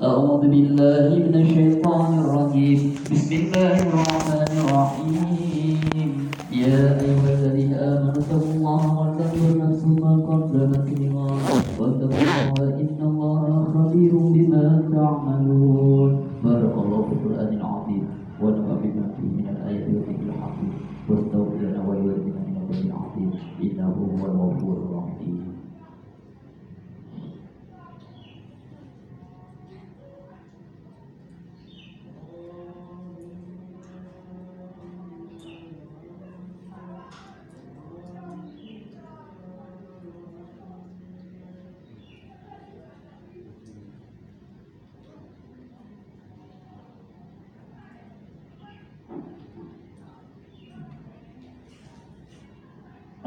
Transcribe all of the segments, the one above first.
أعوذ بالله من الشيطان الرجيم. بسم الله الرحمن الرحيم. يا أيها الذين آمنوا اتقوا الله ولتنظر نفس ما قدمت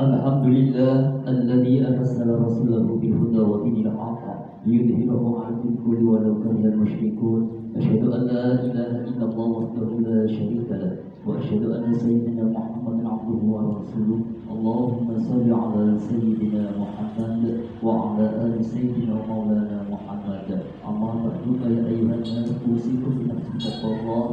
الحمد لله الذي أرسل رسوله بالهدى ودين الحق ليظهره على الدين كله ولو كره المشركون. أشهد أن لا إله إلا الله وحده لا شريك له وأشهد أن سيدنا محمدا عبده ورسوله. اللهم صل على سيدنا محمد وعلى آل سيدنا ومولانا محمد. أما بعد فيا أيها الناس أوصيكم بنفسي تقوى الله.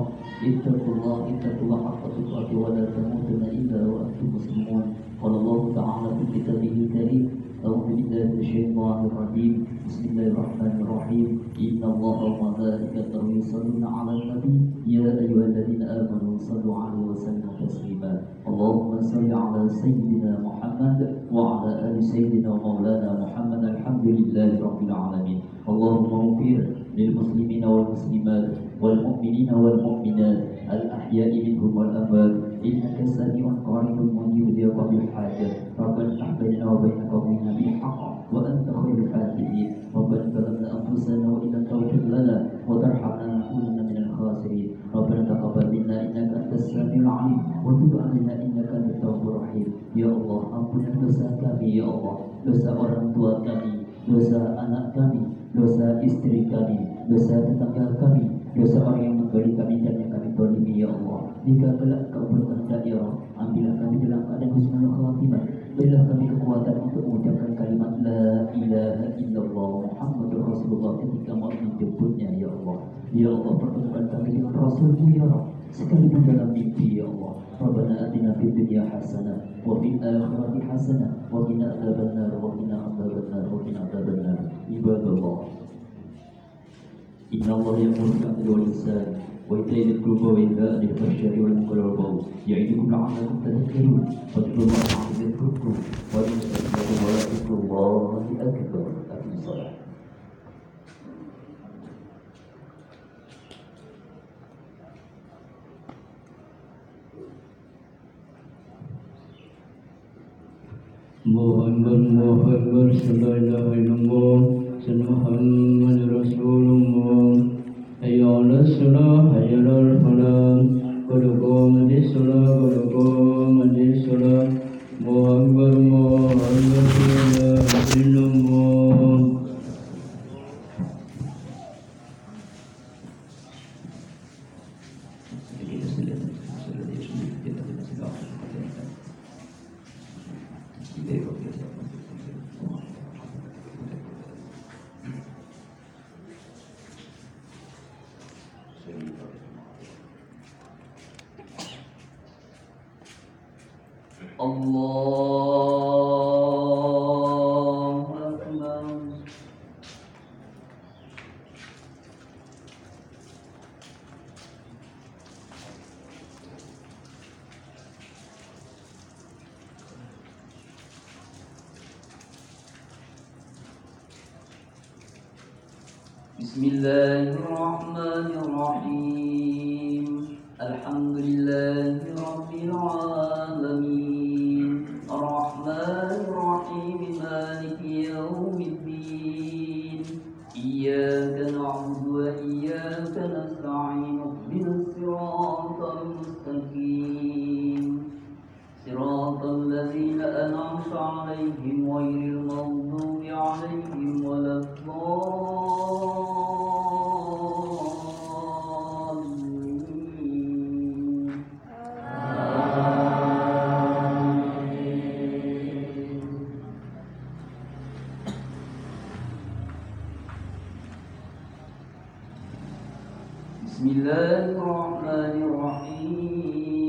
اتقوا الله اتقوا الله حق تقاته ولا تموتن إلا وأنتم مسلمون. قال الله تعالى في كتابه الكريم أعوذ بالله من الشيطان الرجيم. بسم الله الرحمن الرحيم. إن الله وملائكته يصلون على النبي. يا أيها الذين آمنوا صلوا عليه وسلموا تسليما. اللهم صل على سيدنا محمد وعلى آل سيدنا ومولانا محمد. الحمد لله رب العالمين. اللهم اغفر للمسلمين والمسلمات والمؤمنين والمؤمنات الأحياء منهم والأموات. إنك سميع قريب مجيب لقوم الحاجة. ربنا افتح بيننا وبين قومنا Jika kelak kau berkehendak ya Allah, ambillah kami dalam keadaan husnul khatimah. Berilah kami kekuatan untuk mengucapkan kalimat La ilaha illallah Muhammadur Rasulullah ketika mau menjemputnya ya Allah. Ya Allah pertemukan kami dengan Rasulmu ya Allah. Sekalipun dalam mimpi ya Allah. Rabbana atina fid dunya hasanah wa fil akhirati hasanah wa qina adzabannar wa qina adzabannar wa qina adzabannar. Ibadallah. Inna Allah ya'muru bil 'adli wal ihsan وينهى عن الفحشاء والمنكر والبغي يعظكم لعلكم تذكرون. فاذكروا الله يذكركم وإن ذكر الله أكبر أقم الصلاة لا إله إلا الله سيدنا محمد رسول الله. الصلاة حي على الفلاح قد قامت الصلاة قد قامت الله أكبر بسم الله الرحمن الرحيم الحمد لله رب العالمين عليهم غير المغضوب عليهم ولا بسم الله الرحمن الرحيم.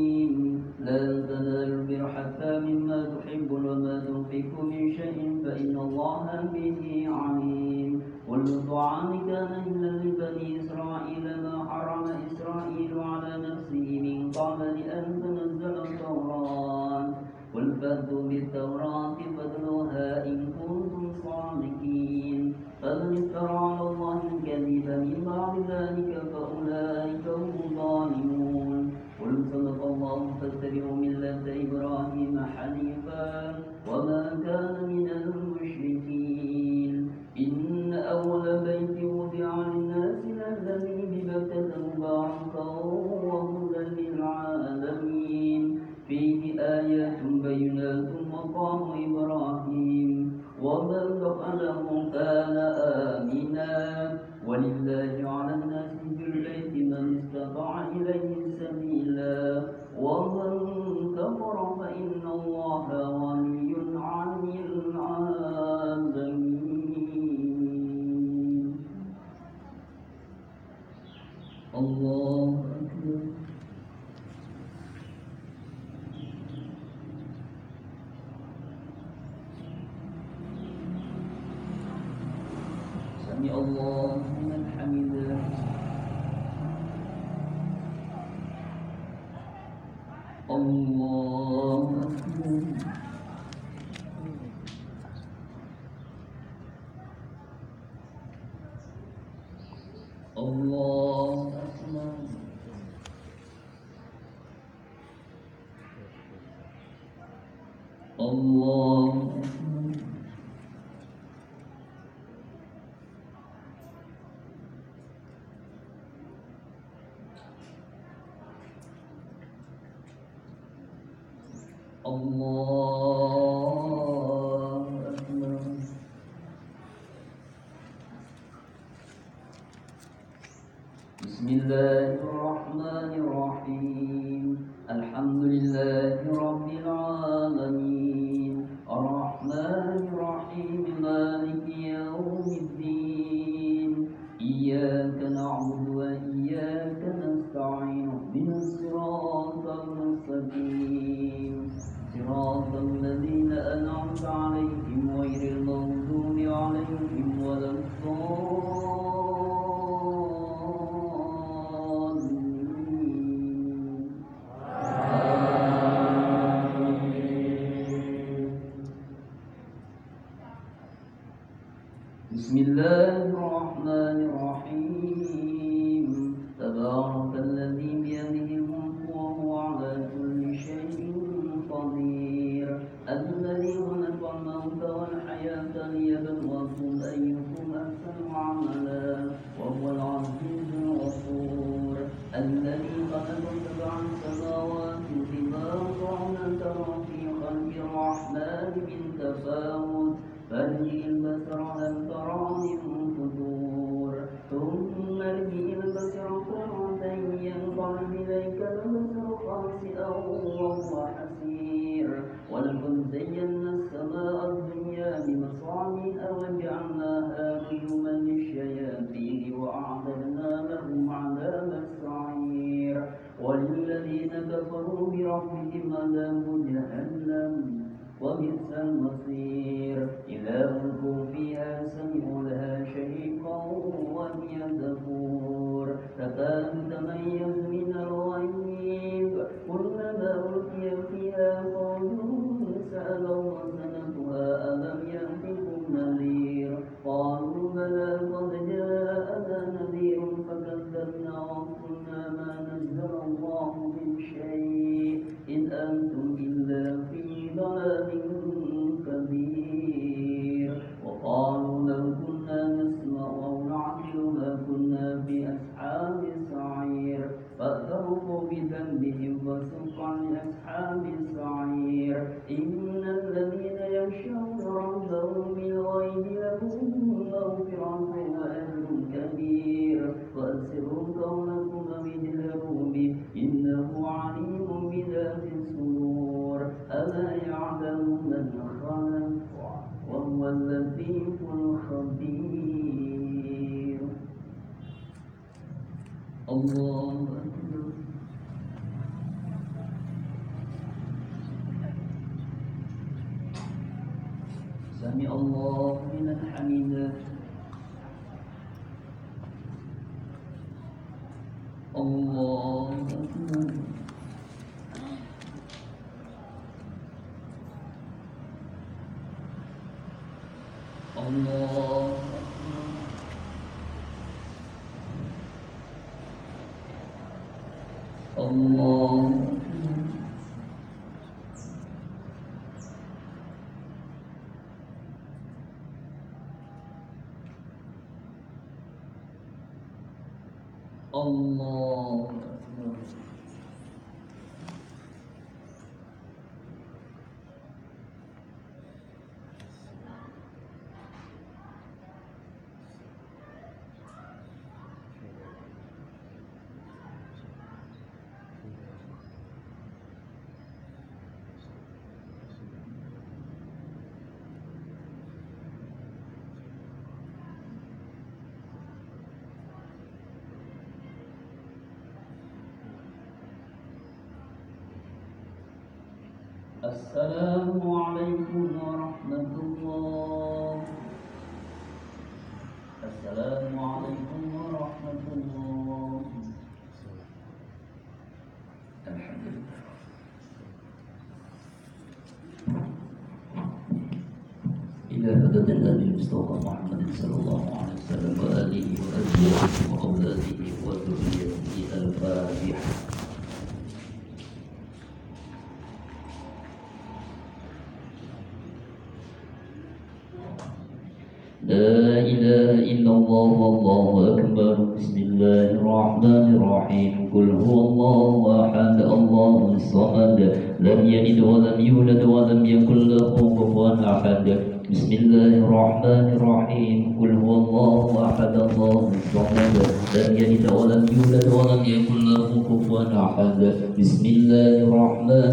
لا تنالوا البر حتى مما تحب وما تنفق من شيء فإن الله به عليم. كل طعام كان إلا لبني إسرائيل ما حرم إسرائيل على نفسه من قبل أن تنزل التوراة. قل فأتوا بالتوراة فاتلوا الله 同我 الضمير. الذي هو زينا السماء الدنيا بمصامع وجعلناها نجوما للشياطين وأعتدنا لهم عذاب السعير. وللذين كفروا بربهم عذاب جهنم وبئس المصير. إذا ألقوا فيها سمعوا لها شهيقا وهي تفور. تكاد تميز سمع الله لمن حمده. الله أكبر. الله أكبر الله أكبر الله أكبر السلام عليكم ورحمة الله. السلام عليكم ورحمة الله. الحمد لله. إلى مدد النبي المصطفى محمد صلى الله عليه وسلم وآله وأزواجه وأولاده وذريته الفاتحة لا إله إلا الله والله أكبر. بسم الله الرحمن الرحيم. قل هو الله أحد. الله الصمد. لم يلد ولم يولد ولم يكن له كفوا أحد. بسم الله الرحمن الرحيم. قل هو الله أحد. الله الصمد. لم يلد ولم يولد ولم يكن له كفوا أحد. بسم الله الرحمن